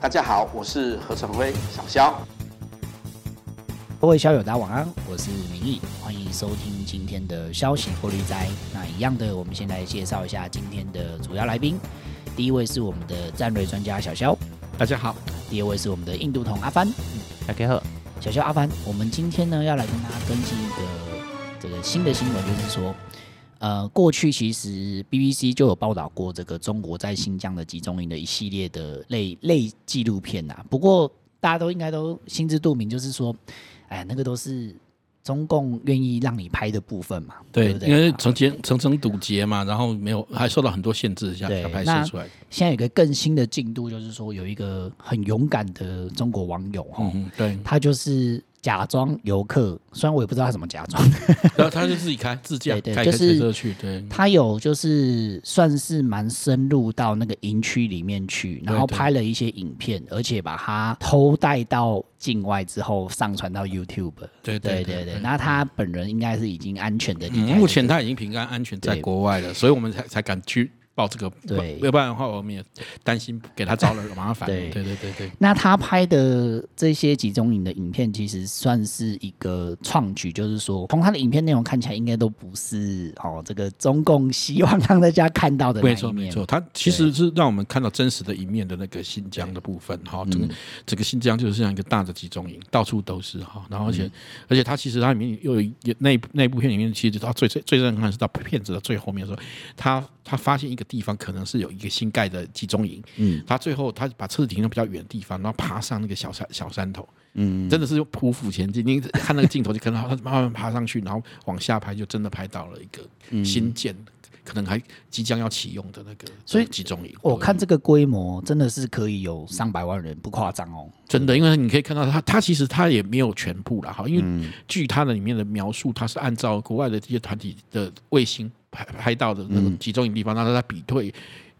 大家好，我是何成辉小肖。各位校友，大家晚安，我是明义，欢迎收听今天的消息过滤斋。那一样的，我们先来介绍一下今天的主要来宾。第一位是我们的战略专家小肖，大家好。第二位是我们的印度童阿帆，大家好。小肖阿帆，我们今天呢要来跟大家更新一个这个新的新闻，就是说。呃，过去其实 BBC 就有报道过这个中国在新疆的集中营的一系列的类类纪录片呐。不过大家都应该都心知肚明，就是说，哎，那个都是中共愿意让你拍的部分嘛，对，对不对？因为层层层层堵截嘛，然后没有还受到很多限制下才拍摄出来。现在有一个更新的进度，就是说有一个很勇敢的中国网友哈、嗯，对，他就是。假装游客，虽然我也不知道他怎么假装，然后他就自己开自驾，对对，开就是车去。对，他有就是算是蛮深入到那个营区里面去，然后拍了一些影片，而且把他偷带到境外之后上传到 YouTube。对对对对，那他本人应该是已经安全的。目前他已经平安安全在国外了，所以我们才才敢去。报这个对，要不然的话我们也担心给他招了麻烦。对对对对对。那他拍的这些集中营的影片，其实算是一个创举，就是说从他的影片内容看起来，应该都不是哦，这个中共希望让大家看到的。没错没错，他其实是让我们看到真实的一面的那个新疆的部分。哈，整个整个新疆就是像一个大的集中营，到处都是哈。然后而且、嗯、而且他其实他里面又有那那部片里面，其实他最最最震撼是到片子的最后面的时候，他他发现一个。地方可能是有一个新盖的集中营，嗯，他最后他把车子停到比较远的地方，然后爬上那个小山小山头，嗯，真的是匍匐前进。你看那个镜头，就可能他慢慢爬上去，然后往下拍，就真的拍到了一个新建，可能还即将要启用的那个所以集中营。我看这个规模真的是可以有上百万人，不夸张哦，真的。因为你可以看到他，他其实他也没有全部了哈，因为据他的里面的描述，他是按照国外的这些团体的卫星。拍拍到的那个集中营地方，然后他比对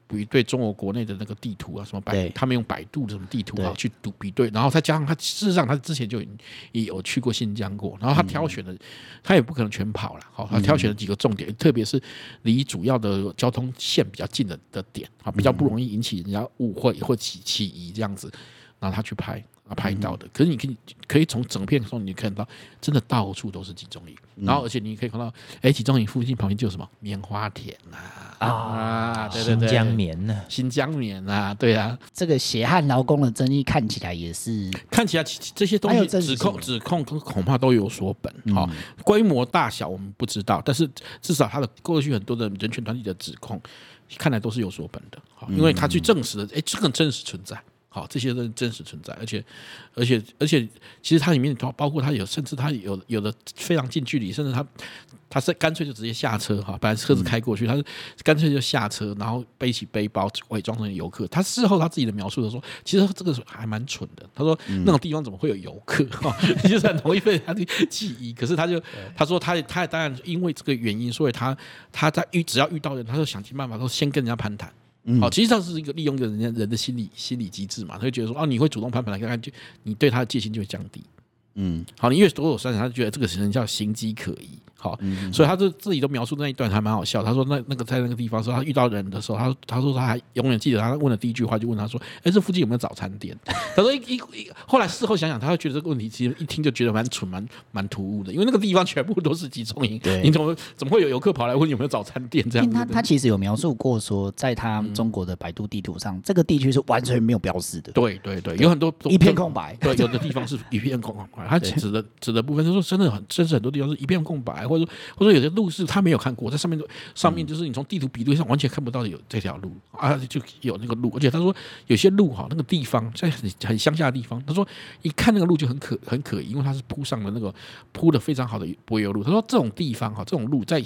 比对中国国内的那个地图啊，什么百他们用百度的什么地图啊去读比对，然后再加上他事实上他之前就已经也有去过新疆过，然后他挑选的他也不可能全跑了，好，他挑选了几个重点，特别是离主要的交通线比较近的的点啊，比较不容易引起人家误会或起起疑这样子，然后他去拍。拍到的，可是你可以可以从整片中你看到，真的到处都是集中营，然后而且你可以看到，哎，集中营附近旁边就有什么棉花田呐啊，对对对，新疆棉呢，新疆棉啊，对啊，这个血汗劳工的争议看起来也是，看起来这些东西指控指控恐怕都有所本，哈，规模大小我们不知道，但是至少他的过去很多的人权团体的指控，看来都是有所本的，哈，因为他去证实了，哎，这个真实存在。好，这些都是真实存在，而且，而且，而且，其实它里面包包括它有，甚至它有有的非常近距离，甚至它它是干脆就直接下车哈，把车子开过去，他是干脆就下车，然后背起背包伪装成游客。他事后他自己的描述的说，其实这个还蛮蠢的。他说那种地方怎么会有游客？哈，就是很容易被他的记忆。可是他就他说他他当然因为这个原因，所以他他在遇只要遇到人，他就想尽办法，说先跟人家攀谈。好，其实上是一个利用一个人家人的心理心理机制嘛，他会觉得说，哦，你会主动攀爬来看看，就你对他的戒心就会降低。嗯，好，你越躲躲闪闪，他就觉得这个人叫形迹可疑。好，所以他就自己都描述那一段还蛮好笑。他说那那个在那个地方说他遇到人的时候，他他说他还永远记得他问的第一句话就问他说，哎，这附近有没有早餐店？他说一一一，后来事后想想，他会觉得这个问题其实一听就觉得蛮蠢蛮蛮突兀的，因为那个地方全部都是集中营，你怎么怎么会有游客跑来问有没有早餐店这样？他他其实有描述过说，在他中国的百度地图上，这个地区是完全没有标示的。对对对，有很多一片空白。对，有的地方是一片空白。他 指的指的部分，他说真的很，真是很多地方是一片空白，或者说或者说有些。路是他没有看过，在上面上面就是你从地图比对上完全看不到有这条路啊，就有那个路，而且他说有些路哈，那个地方在很很乡下的地方，他说一看那个路就很可很可疑，因为它是铺上了那个铺的非常好的柏油路。他说这种地方哈，这种路在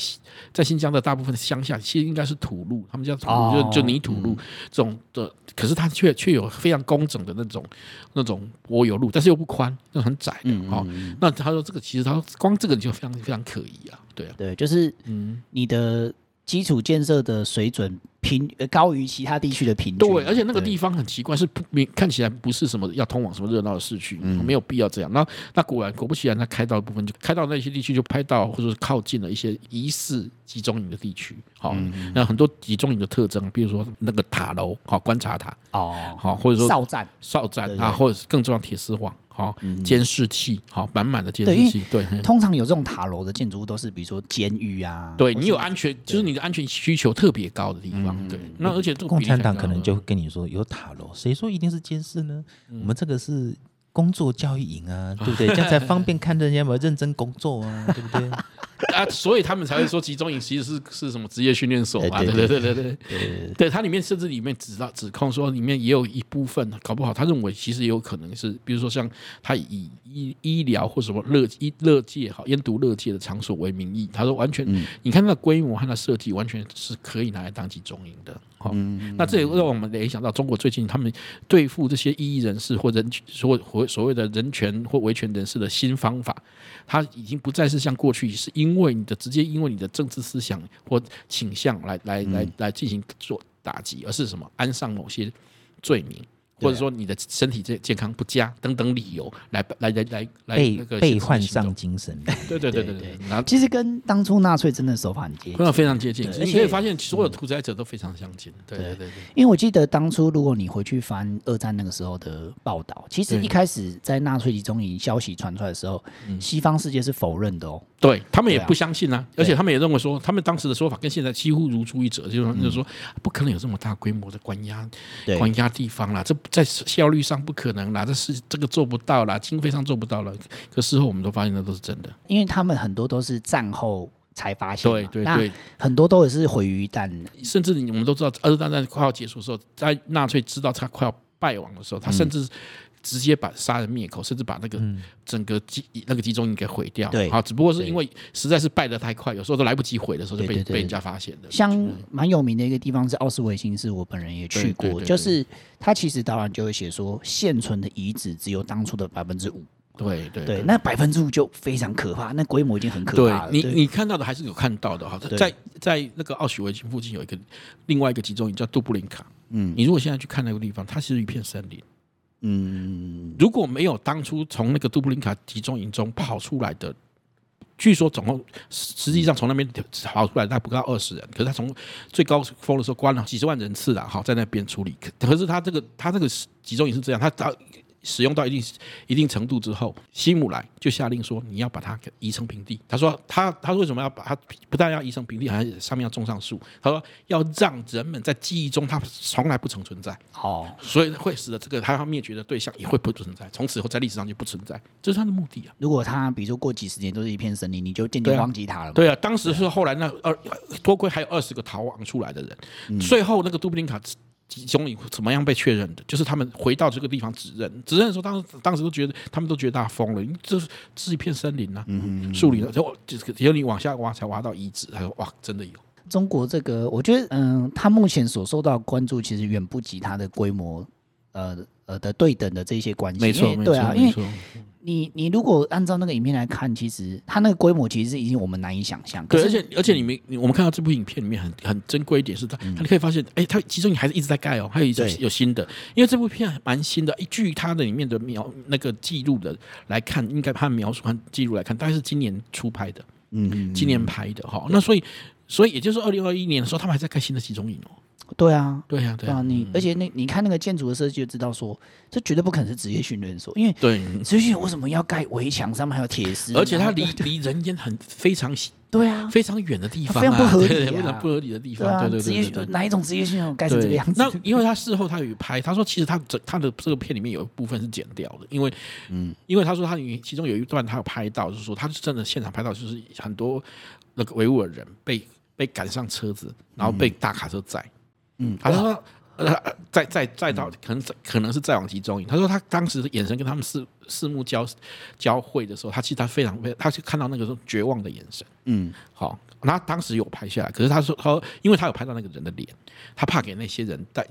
在新疆的大部分乡下其实应该是土路，他们叫土路，就就泥土路这种的，可是它却却有非常工整的那种那种柏油路，但是又不宽，又很窄的哈。那他说这个其实他说光这个就非常非常可疑啊。对啊，对，就是嗯，你的基础建设的水准平高于其他地区的平均。对，而且那个地方很奇怪，是不看起来不是什么要通往什么热闹的市区，嗯、没有必要这样。那那果然果不其然，他开到的部分就开到那些地区，就拍到或者是靠近了一些疑似集中营的地区。好，嗯、那很多集中营的特征，比如说那个塔楼，好观察塔，哦，好或者说哨站，哨站啊，或者是更重要铁丝网。好，监视器，好，满满的监视器。对，通常有这种塔楼的建筑物，都是比如说监狱啊。对你有安全，就是你的安全需求特别高的地方。对，那而且共产党可能就跟你说有塔楼，谁说一定是监视呢？我们这个是工作教育营啊，对不对？这样才方便看人家有没有认真工作啊，对不对？啊，所以他们才会说集中营其实是是什么职业训练所嘛？对对对对对对，它里面甚至里面指到指控说，里面也有一部分搞不好，他认为其实也有可能是，比如说像他以医医疗或什么乐医乐界哈烟毒乐界的场所为名义，他说完全，你看那规模和那设计完全是可以拿来当集中营的。好，那这也让我们联想到中国最近他们对付这些异议人士或人所或所谓的人权或维权人士的新方法，他已经不再是像过去是因因为你的直接，因为你的政治思想或倾向来来来来进行做打击，而是什么？安上某些罪名。或者说你的身体健健康不佳等等理由来来来来来被被患上精神 病，对对对对对。然后其实跟当初纳粹真的手法很接近，非常接近。你可以发现所有屠宰者都非常相近。对对对。因为我记得当初如果你回去翻二战那个时候的报道，其实一开始在纳粹集中营消息传出来的时候，西方世界是否认的哦。对他们也不相信啊，而且他们也认为说，他们当时的说法跟现在几乎如出一辙，就是就是说不可能有这么大规模的关押关押地方啦，这。在效率上不可能啦，这是这个做不到啦，经费上做不到了。可事后我们都发现那都是真的，因为他们很多都是战后才发现，对对对，很多都也是毁于一旦。甚至你我们都知道，二次大战快要结束的时候，在纳粹知道他快要败亡的时候，他甚至。直接把杀人灭口，甚至把那个整个集那个集中营给毁掉。对，好，只不过是因为实在是败得太快，有时候都来不及毁的时候就被被人家发现的。像蛮有名的一个地方是奥斯维辛，是我本人也去过，就是他其实导览就会写说，现存的遗址只有当初的百分之五。对对对，那百分之五就非常可怕，那规模已经很可怕了。你你看到的还是有看到的哈，在在那个奥许维辛附近有一个另外一个集中营叫杜布林卡。嗯，你如果现在去看那个地方，它其实一片森林。嗯，如果没有当初从那个杜布林卡集中营中跑出来的，据说总共实际上从那边跑出来他不到二十人，可是他从最高峰的时候关了几十万人次了，哈在那边处理。可是他这个他这个集中营是这样，他到。使用到一定一定程度之后，希姆莱就下令说：“你要把它给移成平地。”他说：“他他为什么要把它不但要移成平地，还上面要种上树？他说要让人们在记忆中，它从来不曾存在。哦，所以会使得这个他要灭绝的对象也会不存在，从此以后在历史上就不存在。这是他的目的啊！如果他比如说过几十年都是一片森林，你就渐渐忘记他了。对啊，当时是后来那二多亏还有二十个逃亡出来的人，最后那个杜布林卡。”集中营怎么样被确认的？就是他们回到这个地方指认，指认的时候，当时当时都觉得他们都觉得他疯了，因为这是这是一片森林呐、啊，树林、啊，就就是只有你往下挖才挖到遗址。他说哇，真的有。中国这个，我觉得嗯，他目前所受到关注，其实远不及他的规模，呃呃的对等的这些关系。没错，没错，对啊，因为。你你如果按照那个影片来看，其实它那个规模其实是已经我们难以想象。对，而且而且你们我们看到这部影片里面很很珍贵一点是它，它你可以发现，哎，它其中你还是一直在盖哦，还有一种有新的，因为这部片蛮新的。据它的里面的描那个记录的来看，应该它描述和记录来看，大概是今年初拍的，嗯，今年拍的哈。那所以所以也就是二零二一年的时候，他们还在盖新的集中营哦。对啊，对啊，对啊！你而且那你看那个建筑的设计就知道说，这绝对不可能是职业训练所，因为对职业训练为什么要盖围墙上面还有铁丝？而且它离离人间很非常 对啊，非常远的地方，非常不合理，非常不合理的地方。对对对，哪一种职业训练盖成这个样子？那因为他事后他有拍，他说其实他整他的这个片里面有一部分是剪掉的，因为嗯，因为他说他其中有一段他有拍到，就是说他是真的现场拍到，就是很多那个维吾尔人被被赶上车子，然后被大卡车载。嗯，他说，呃，再再再到可能可能是再往集中营。他说他当时的眼神跟他们四四目交交汇的时候，他其实他非常非，他就看到那个时候绝望的眼神。嗯，好，那当时有拍下来，可是他说他说，因为他有拍到那个人的脸，他怕给那些人带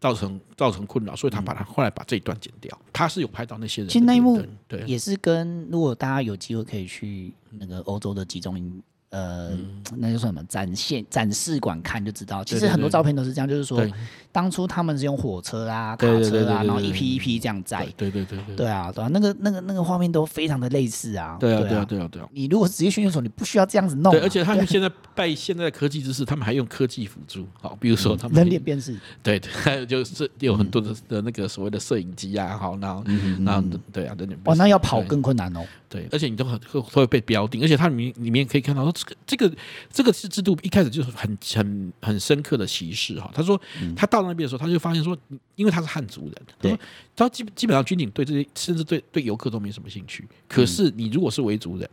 造成造成困扰，所以他把他后来把这一段剪掉。他是有拍到那些人，其实那一幕对，也是跟如果大家有机会可以去那个欧洲的集中营。呃，那就算什么展现展示馆看就知道，其实很多照片都是这样，就是说当初他们是用火车啊、卡车啊，然后一批一批这样载。对对对对。对啊，对啊，那个那个那个画面都非常的类似啊。对啊对啊对啊对啊。你如果是职业训练所，你不需要这样子弄。对，而且他们现在拜现在的科技知识，他们还用科技辅助，好，比如说他们人脸辨识。对对，还有就是有很多的的那个所谓的摄影机啊，好，然后然后对啊，人脸。哇，那要跑更困难哦。对，而且你都很会会被标定，而且它里面里面可以看到说这个这个。这个是制度一开始就是很很很深刻的歧视哈。他说他到那边的时候，他就发现说，因为他是汉族人，对，他基基本上军警对这些甚至对对游客都没什么兴趣。可是你如果是维族人，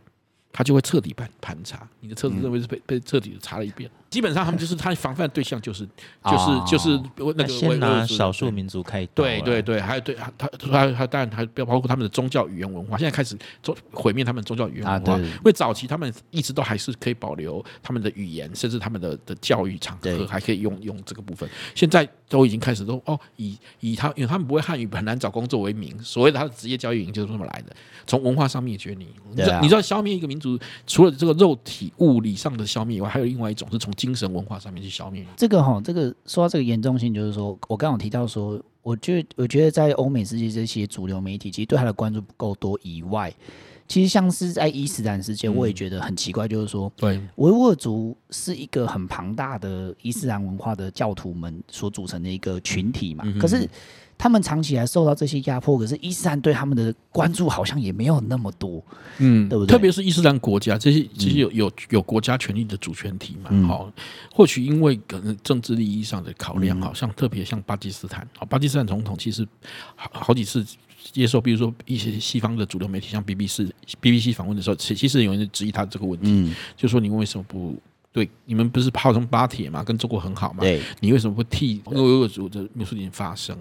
他就会彻底盘盘查你的车子，认为是被被彻底的查了一遍。基本上他们就是他防范的对象就是就是就是那个先拿少数民族开对对对，还有对他他他他当然还包括他们的宗教语言文化，现在开始做毁灭他们宗教语言文化。因为早期他们一直都还是可以保留他们的语言，甚至他们的的教育场合还可以用用这个部分。现在都已经开始都哦以以他因为他们不会汉语很难找工作为名，所谓的他的职业教育营就是这么来的。从文化上灭绝你，你知道你知道消灭一个民族，除了这个肉体物理上的消灭以外，还有另外一种是从。精神文化上面去消灭。这个哈，这个说到这个严重性，就是说我刚刚提到说，我就我觉得在欧美世界这些主流媒体，其实对他的关注不够多以外，其实像是在伊斯兰世界，我也觉得很奇怪，就是说，对。维吾尔族是一个很庞大的伊斯兰文化的教徒们所组成的一个群体嘛，可是。他们长期来受到这些压迫，可是伊斯兰对他们的关注好像也没有那么多，嗯，对不对？特别是伊斯兰国家这些，其实有有有国家权力的主权体嘛，好、嗯，或许因为可能政治利益上的考量，好、嗯、像特别像巴基斯坦，巴基斯坦总统其实好好几次接受，比如说一些西方的主流媒体，像 BBC BBC 访问的时候，其其实有人质疑他这个问题，嗯、就说你为什么不？对，你们不是号称巴铁嘛，跟中国很好嘛？对，你为什么不替维吾尔族的穆斯林发声？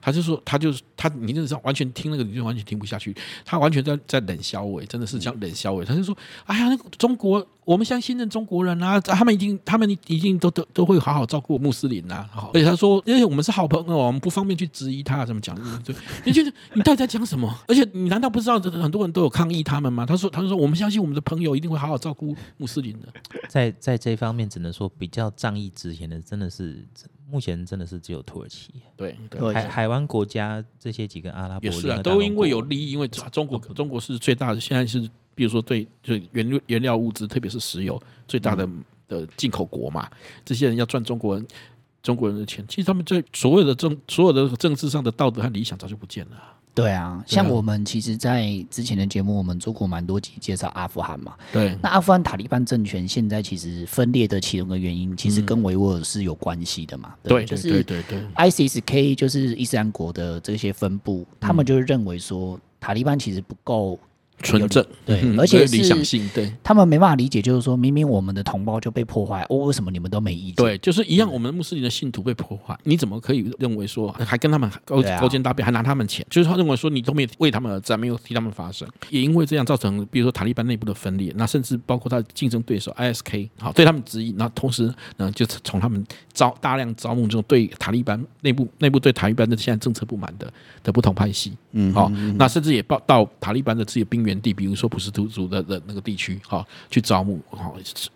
他就说，他就是他，你真的是完全听那个，你就完全听不下去。他完全在在冷笑话，真的是这样冷笑话。他就说，哎呀，那个中国。我们相信任中国人啊，他们已经，他们已经都都都会好好照顾穆斯林啊。好，而且他说，因为我们是好朋友，我们不方便去质疑他怎么讲。对你觉得你到底在讲什么？而且你难道不知道很多人都有抗议他们吗？他说，他说我们相信我们的朋友一定会好好照顾穆斯林的。在在这方面，只能说比较仗义执言的，真的是目前真的是只有土耳其。对，对海海湾国家这些几个阿拉伯也是啊，都因为有利益，因为中国中国是最大的，现在是。比如说对，对，就原原料物资，特别是石油最大的的进口国嘛，这些人要赚中国人中国人的钱，其实他们在所有的政所有的政治上的道德和理想早就不见了。对啊，像我们其实，在之前的节目，我们做过蛮多集介绍阿富汗嘛。对，那阿富汗塔利班政权现在其实分裂的其中的原因，其实跟维吾尔是有关系的嘛。对，就是对对对，ISIS-K 就是伊斯兰国的这些分部，他们就是认为说塔利班其实不够。纯正。对，而且理想性对，他们没办法理解，就是说明明我们的同胞就被破坏，哦，为什么你们都没意见？对，就是一样，我们穆斯林的信徒被破坏，你怎么可以认为说还跟他们勾勾肩搭背，还拿他们钱？就是他认为说你都没有为他们而战，没有替他们发声，也因为这样造成，比如说塔利班内部的分裂，那甚至包括他的竞争对手 ISK，好对他们质疑，那同时呢，就从他们招大量招募这种对塔利班内部内部对塔利班的现在政策不满的的不同派系，嗯，好，那甚至也报到塔利班的自己的兵原地，比如说普什图族的的那个地区，哈，去招募，哈，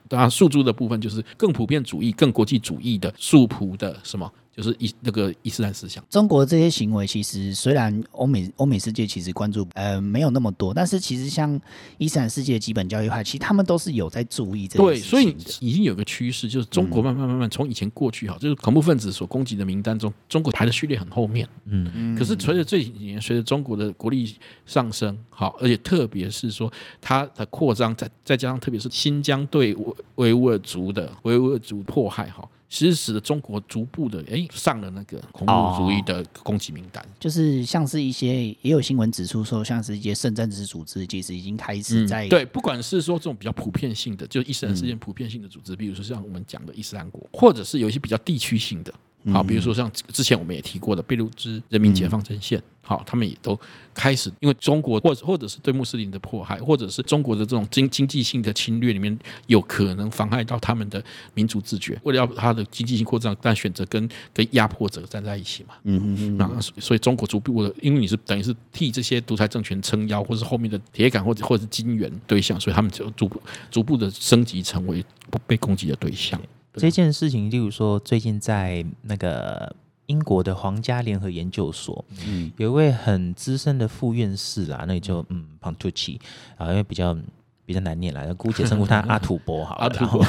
当然诉诸的部分就是更普遍主义、更国际主义的树仆的什么。就是伊那个伊斯兰思想，中国这些行为其实虽然欧美欧美世界其实关注呃没有那么多，但是其实像伊斯兰世界的基本教育派，其实他们都是有在注意这个。对，所以已经有个趋势，就是中国慢慢慢慢从以前过去哈，就是恐怖分子所攻击的名单中，中国排的序列很后面。嗯嗯。可是随着这几年，随着中国的国力上升，好，而且特别是说它的扩张，再再加上特别是新疆对维维吾尔族的维吾尔族迫害哈。其实使得中国逐步的哎上了那个恐怖主义的攻击名单，就是像是一些也有新闻指出说，像是一些圣战之组织，其实已经开始在、嗯、对，不管是说这种比较普遍性的，就伊斯兰世界普遍性的组织，比如说像我们讲的伊斯兰国，或者是有一些比较地区性的，好，比如说像之前我们也提过的贝鲁兹人民解放阵线。好，他们也都开始，因为中国或者或者是对穆斯林的迫害，或者是中国的这种经经济性的侵略里面，有可能妨碍到他们的民族自觉。为了要他的经济性扩张，但选择跟跟压迫者站在一起嘛。嗯嗯嗯。那所以中国逐步的，因为你是等于是替这些独裁政权撑腰，或是后面的铁杆或者或者是金援对象，所以他们就逐步逐步的升级成为不被攻击的对象。这件事情，例如说最近在那个。英国的皇家联合研究所，嗯，有一位很资深的副院士啦，那就嗯，Pontucci 啊，因为比较比较难念啦，姑且称呼他 阿土伯好了，阿土伯，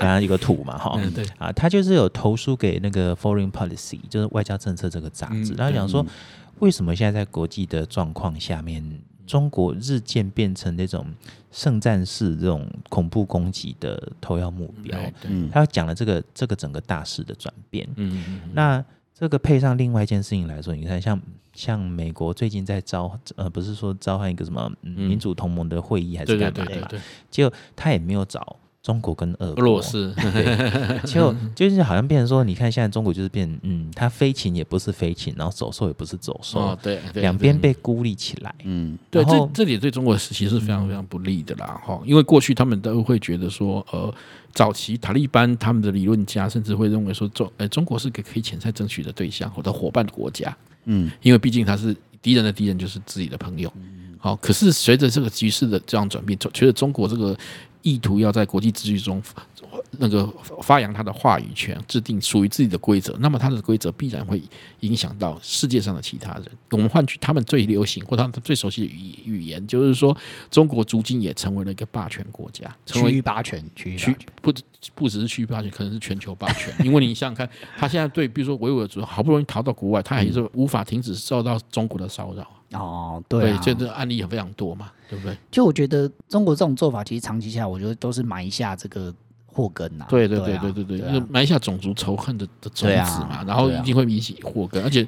然后 一个土嘛，哈，对。啊，他就是有投书给那个 Foreign Policy，就是外交政策这个杂志，然后讲说为什么现在在国际的状况下面。中国日渐变成那种圣战式这种恐怖攻击的头要目标，嗯，他讲了这个这个整个大势的转变，那这个配上另外一件事情来说，你看像像美国最近在召呃不是说召唤一个什么民主同盟的会议还是干嘛的嘛，结果他也没有找。中国跟俄罗斯，就就是好像变成说，你看现在中国就是变，嗯，它飞禽也不是飞禽，然后走兽也不是走兽，哦，对，两边被孤立起来，嗯，对，这这里对中国其实是非常非常不利的啦，哈，因为过去他们都会觉得说，呃，早期塔利班他们的理论家甚至会认为说中，呃，中国是个可以潜在争取的对象或者伙伴的国家，嗯，因为毕竟他是敌人的敌人就是自己的朋友，好，可是随着这个局势的这样转变，觉得中国这个。意图要在国际秩序中那个发扬他的话语权，制定属于自己的规则，那么他的规则必然会影响到世界上的其他人。我们换取他们最流行或他们最熟悉的语语言，就是说，中国如今也成为了一个霸权国家，区域霸权，区域不不只是区域霸权，可能是全球霸权。因为你想想看，他现在对，比如说维吾尔族好不容易逃到国外，他还是无法停止受到中国的骚扰。哦，对、啊，这个案例也非常多嘛，对不对？就我觉得中国这种做法，其实长期下来，我觉得都是埋下这个祸根呐。对对对对对对，就、啊、埋下种族仇恨的的种子嘛，啊、然后一定会引起祸根。啊、而且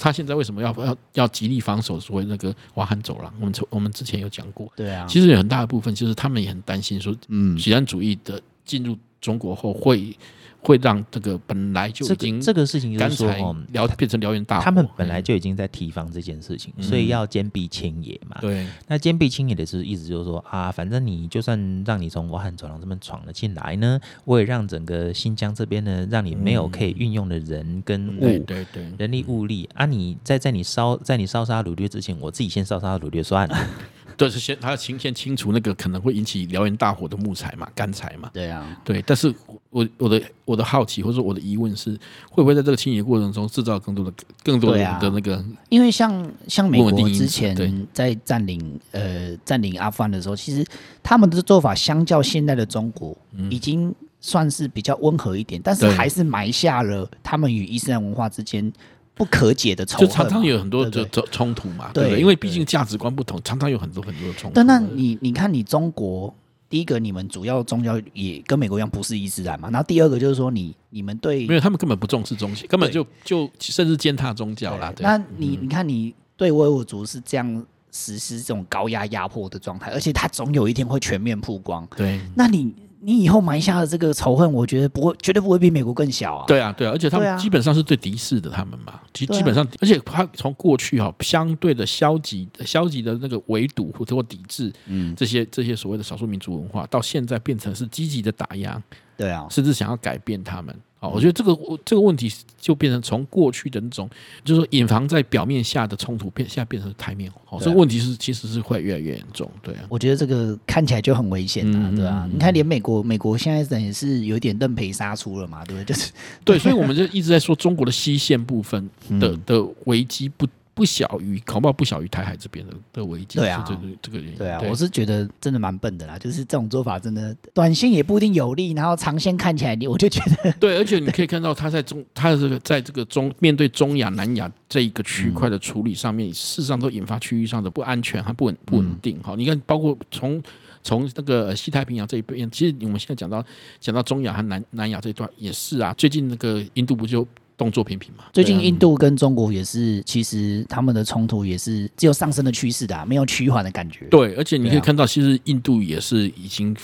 他现在为什么要要要极力防守所谓那个瓦罕走廊？我们我们之前有讲过，对啊，其实有很大的部分就是他们也很担心说，嗯，极端主义的进入中国后会。会让这个本来就已经这个事情就是说燎变成燎原大火，他们本来就已经在提防这件事情，所以要坚壁清野嘛。对，那坚壁清野的是意思就是说啊，反正你就算让你从瓦罕走廊这边闯了进来呢，我也让整个新疆这边呢，让你没有可以运用的人跟物，对对，人力物力啊，你在在你烧在你烧杀掳掠之前，我自己先烧杀掳掠算了。对，是先他要清先清除那个可能会引起燎原大火的木材嘛、干柴嘛。对啊，对。但是我我的我的好奇或者说我的疑问是，会不会在这个清理过程中制造更多的更多的的那个？因为像像美国之前在占领呃占领阿富汗的时候，其实他们的做法相较现在的中国已经算是比较温和一点，但是还是埋下了他们与伊斯兰文化之间。不可解的冲突，就常常有很多的冲突嘛，对，对，对，对，因为毕竟价值观不同，常常有很多很多的冲突。但那你你看，你中国第一个，你们主要宗教也跟美国一样不是伊斯兰嘛？然后第二个就是说你，你你们对，没有，他们根本不重视宗教，根本就就甚至践踏宗教啦。那你你看，你对维吾尔族是这样实施这种高压压迫的状态，而且他总有一天会全面曝光。对，那你。你以后埋下的这个仇恨，我觉得不会，绝对不会比美国更小啊！对啊，对啊，而且他们基本上是最敌视的，他们嘛，基基本上，而且他从过去哈相对的消极、消极的那个围堵或者抵制，嗯，这些这些所谓的少数民族文化，到现在变成是积极的打压，对啊，甚至想要改变他们。好，我觉得这个这个问题就变成从过去的那种，就是说隐藏在表面下的冲突，变现在变成台面。好，这个问题是其实是会越来越严重。对啊，我觉得这个看起来就很危险啊，对啊，你看，连美国美国现在等于是有点认赔杀出了嘛，对不对？就是对，所以我们就一直在说中国的西线部分的 的危机不。不小于，恐怕不小于台海这边的的危机。对啊，这个这个原因。对啊，我是觉得真的蛮笨的啦，就是这种做法真的短线也不一定有利，然后长线看起来，你我就觉得。对，而且你可以看到他在中，他的这个在这个中面对中亚、南亚这一个区块的处理上面，事实上都引发区域上的不安全和不稳不稳定。好，你看，包括从从那个西太平洋这一边，其实我们现在讲到讲到中亚和南南亚这一段也是啊。最近那个印度不就？动作频频嘛。最近印度跟中国也是，其实他们的冲突也是只有上升的趋势的、啊，没有趋缓的感觉。对，而且你可以看到，其实印度也是已经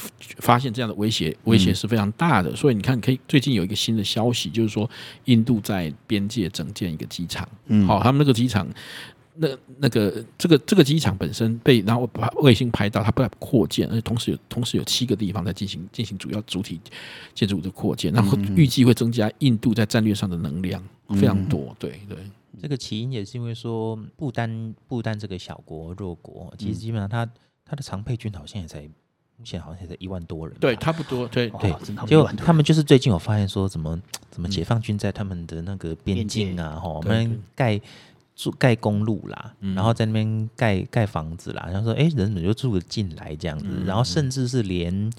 发现这样的威胁，威胁是非常大的。嗯、所以你看，可以最近有一个新的消息，就是说印度在边界整建一个机场。嗯，好，他们那个机场。那那个这个这个机场本身被然后把卫星拍到，它不断扩建，而且同时有同时有七个地方在进行进行主要主体建筑物的扩建，然后预计会增加印度在战略上的能量非常多。对对，这个起因也是因为说不丹不丹这个小国弱国，其实基本上它它的常配军好像也才目前好像也才一万多人，对，差不多，对对，就他们就是最近有发现说怎么怎么解放军在他们的那个边境啊，哈，我们盖。住盖公路啦，然后在那边盖盖房子啦，然后说，哎，人怎么就住了进来这样子？然后甚至是连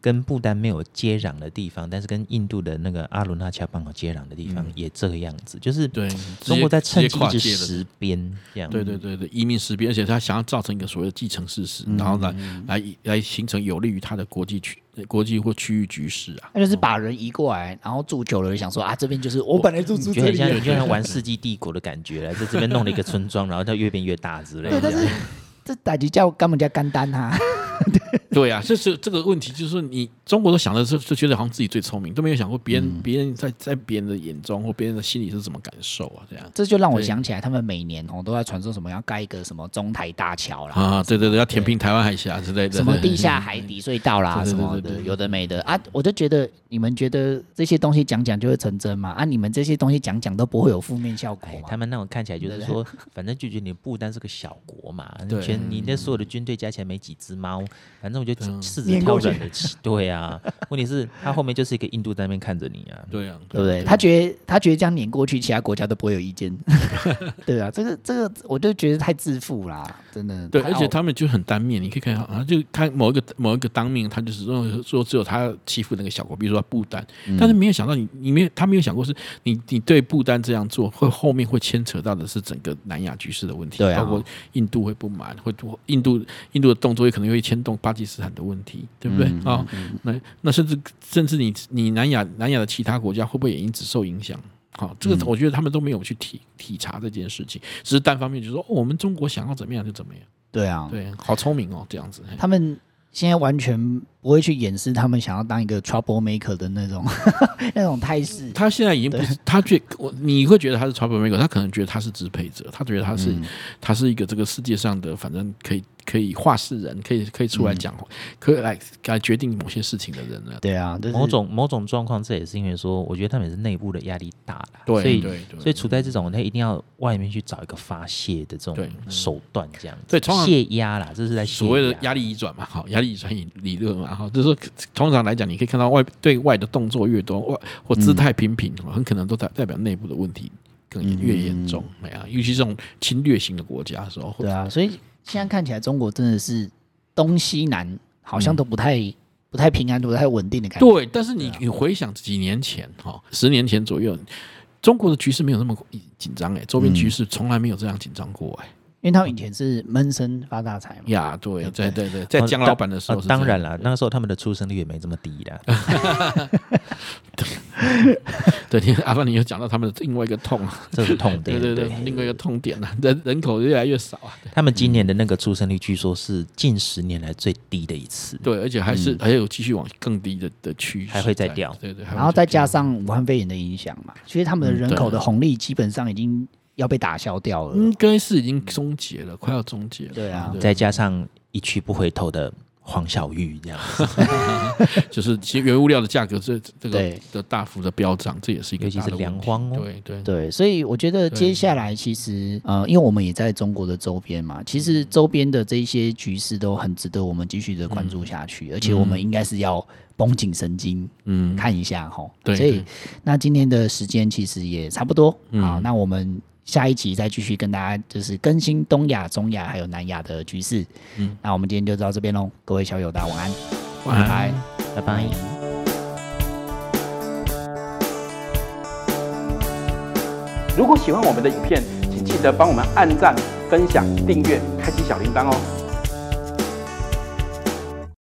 跟不丹没有接壤的地方，但是跟印度的那个阿鲁纳恰邦有接壤的地方，也这个样子，就是对中国在趁机一直实边这样。对对对对，移民实边，而且他想要造成一个所谓的继承事实，然后来来来形成有利于他的国际区。国际或区域局势啊，那就是把人移过来，然后住久了，想说啊，这边就是我本来住住这里，像就像玩世纪帝国的感觉，在这边弄了一个村庄，然后它越变越大之类的。对，但是 这打击叫干嘛叫干单哈？对啊，这是这个问题，就是你中国都想的是，就觉得好像自己最聪明，都没有想过别人，别人在在别人的眼中或别人的心里是怎么感受啊？这样，这就让我想起来，他们每年哦都在传说什么要盖一个什么中台大桥啦，啊，对对对，要填平台湾海峡之类的，什么地下海底隧道啦，什么的，有的没的啊，我就觉得你们觉得这些东西讲讲就会成真吗？啊，你们这些东西讲讲都不会有负面效果，他们那种看起来就是说，反正就觉得你不单是个小国嘛，全你那所有的军队加起来没几只猫。反正我就试着挑软的吃，对啊。问题是，他后面就是一个印度在那边看着你啊，对啊，对不对？他觉得他觉得这样碾过去，其他国家都不会有意见，对啊。这个这个，我就觉得太自负啦，真的。对，而且他们就很单面，你可以看啊，就他某一个某一个当面，他就是说说只有他欺负那个小国，比如说不丹，但是没有想到你，你没有他没有想过是你你对不丹这样做，会后面会牵扯到的是整个南亚局势的问题，包括印度会不满，会多印度印度的动作也可能会牵动巴基斯坦的问题，对不对啊？那那甚至甚至你你南亚南亚的其他国家会不会也因此受影响？好、哦，这个我觉得他们都没有去体体察这件事情，只是单方面就说、哦、我们中国想要怎么样就怎么样。对啊，对，好聪明哦，这样子。他们现在完全不会去掩饰他们想要当一个 trouble maker 的那种 那种态势。他现在已经不是，他觉我你会觉得他是 trouble maker，他可能觉得他是支配者，他觉得他是、嗯、他是一个这个世界上的反正可以。可以话事人，可以可以出来讲，嗯、可以来来决定某些事情的人了？对啊，就是、某种某种状况，这也是因为说，我觉得他们也是内部的压力大了，对，所以对对对所以处在这种，他一定要外面去找一个发泄的这种手段，这样子，对，泄压啦，这是在所谓的压力移转嘛，好，压力移转理论嘛，哈，就是说通常来讲，你可以看到外对外的动作越多，外或姿态频频，嗯、很可能都代代表内部的问题更越严重，没啊、嗯，尤其这种侵略型的国家的时候，对啊，所以现在看起来中国真的是。东西南好像都不太、嗯、不太平安，不太稳定的感觉。对，但是你你回想几年前哈，啊、十年前左右，中国的局势没有那么紧张哎，周边局势从来没有这样紧张过哎。因为他们以前是闷声发大财嘛。呀，对对对对，在江老板的时候、哦，当然了，那个时候他们的出生率也没这么低的。对，对，阿凡，你又讲到他们的另外一个痛，这是痛点。对对对，另外一个痛点啊，人人口越来越少啊。他们今年的那个出生率，据说是近十年来最低的一次。对，而且还是还有继续往更低的的趋势，还会再掉。对对，然后再加上武汉肺炎的影响嘛，其实他们的人口的红利基本上已经。要被打消掉了，应该是已经终结了，快要终结了。对啊，再加上一去不回头的黄小玉这样，就是其实原物料的价格这这个的大幅的飙涨，这也是一个尤其是粮荒哦。对对。对，所以我觉得接下来其实呃，因为我们也在中国的周边嘛，其实周边的这些局势都很值得我们继续的关注下去，而且我们应该是要绷紧神经，嗯，看一下哈。对，所以那今天的时间其实也差不多。啊，那我们。下一集再继续跟大家就是更新东亚、中亚还有南亚的局势。嗯，那我们今天就到这边喽，各位小友大家晚安，晚安，拜拜。拜拜。如果喜欢我们的影片，请记得帮我们按赞、分享、订阅、开启小铃铛哦。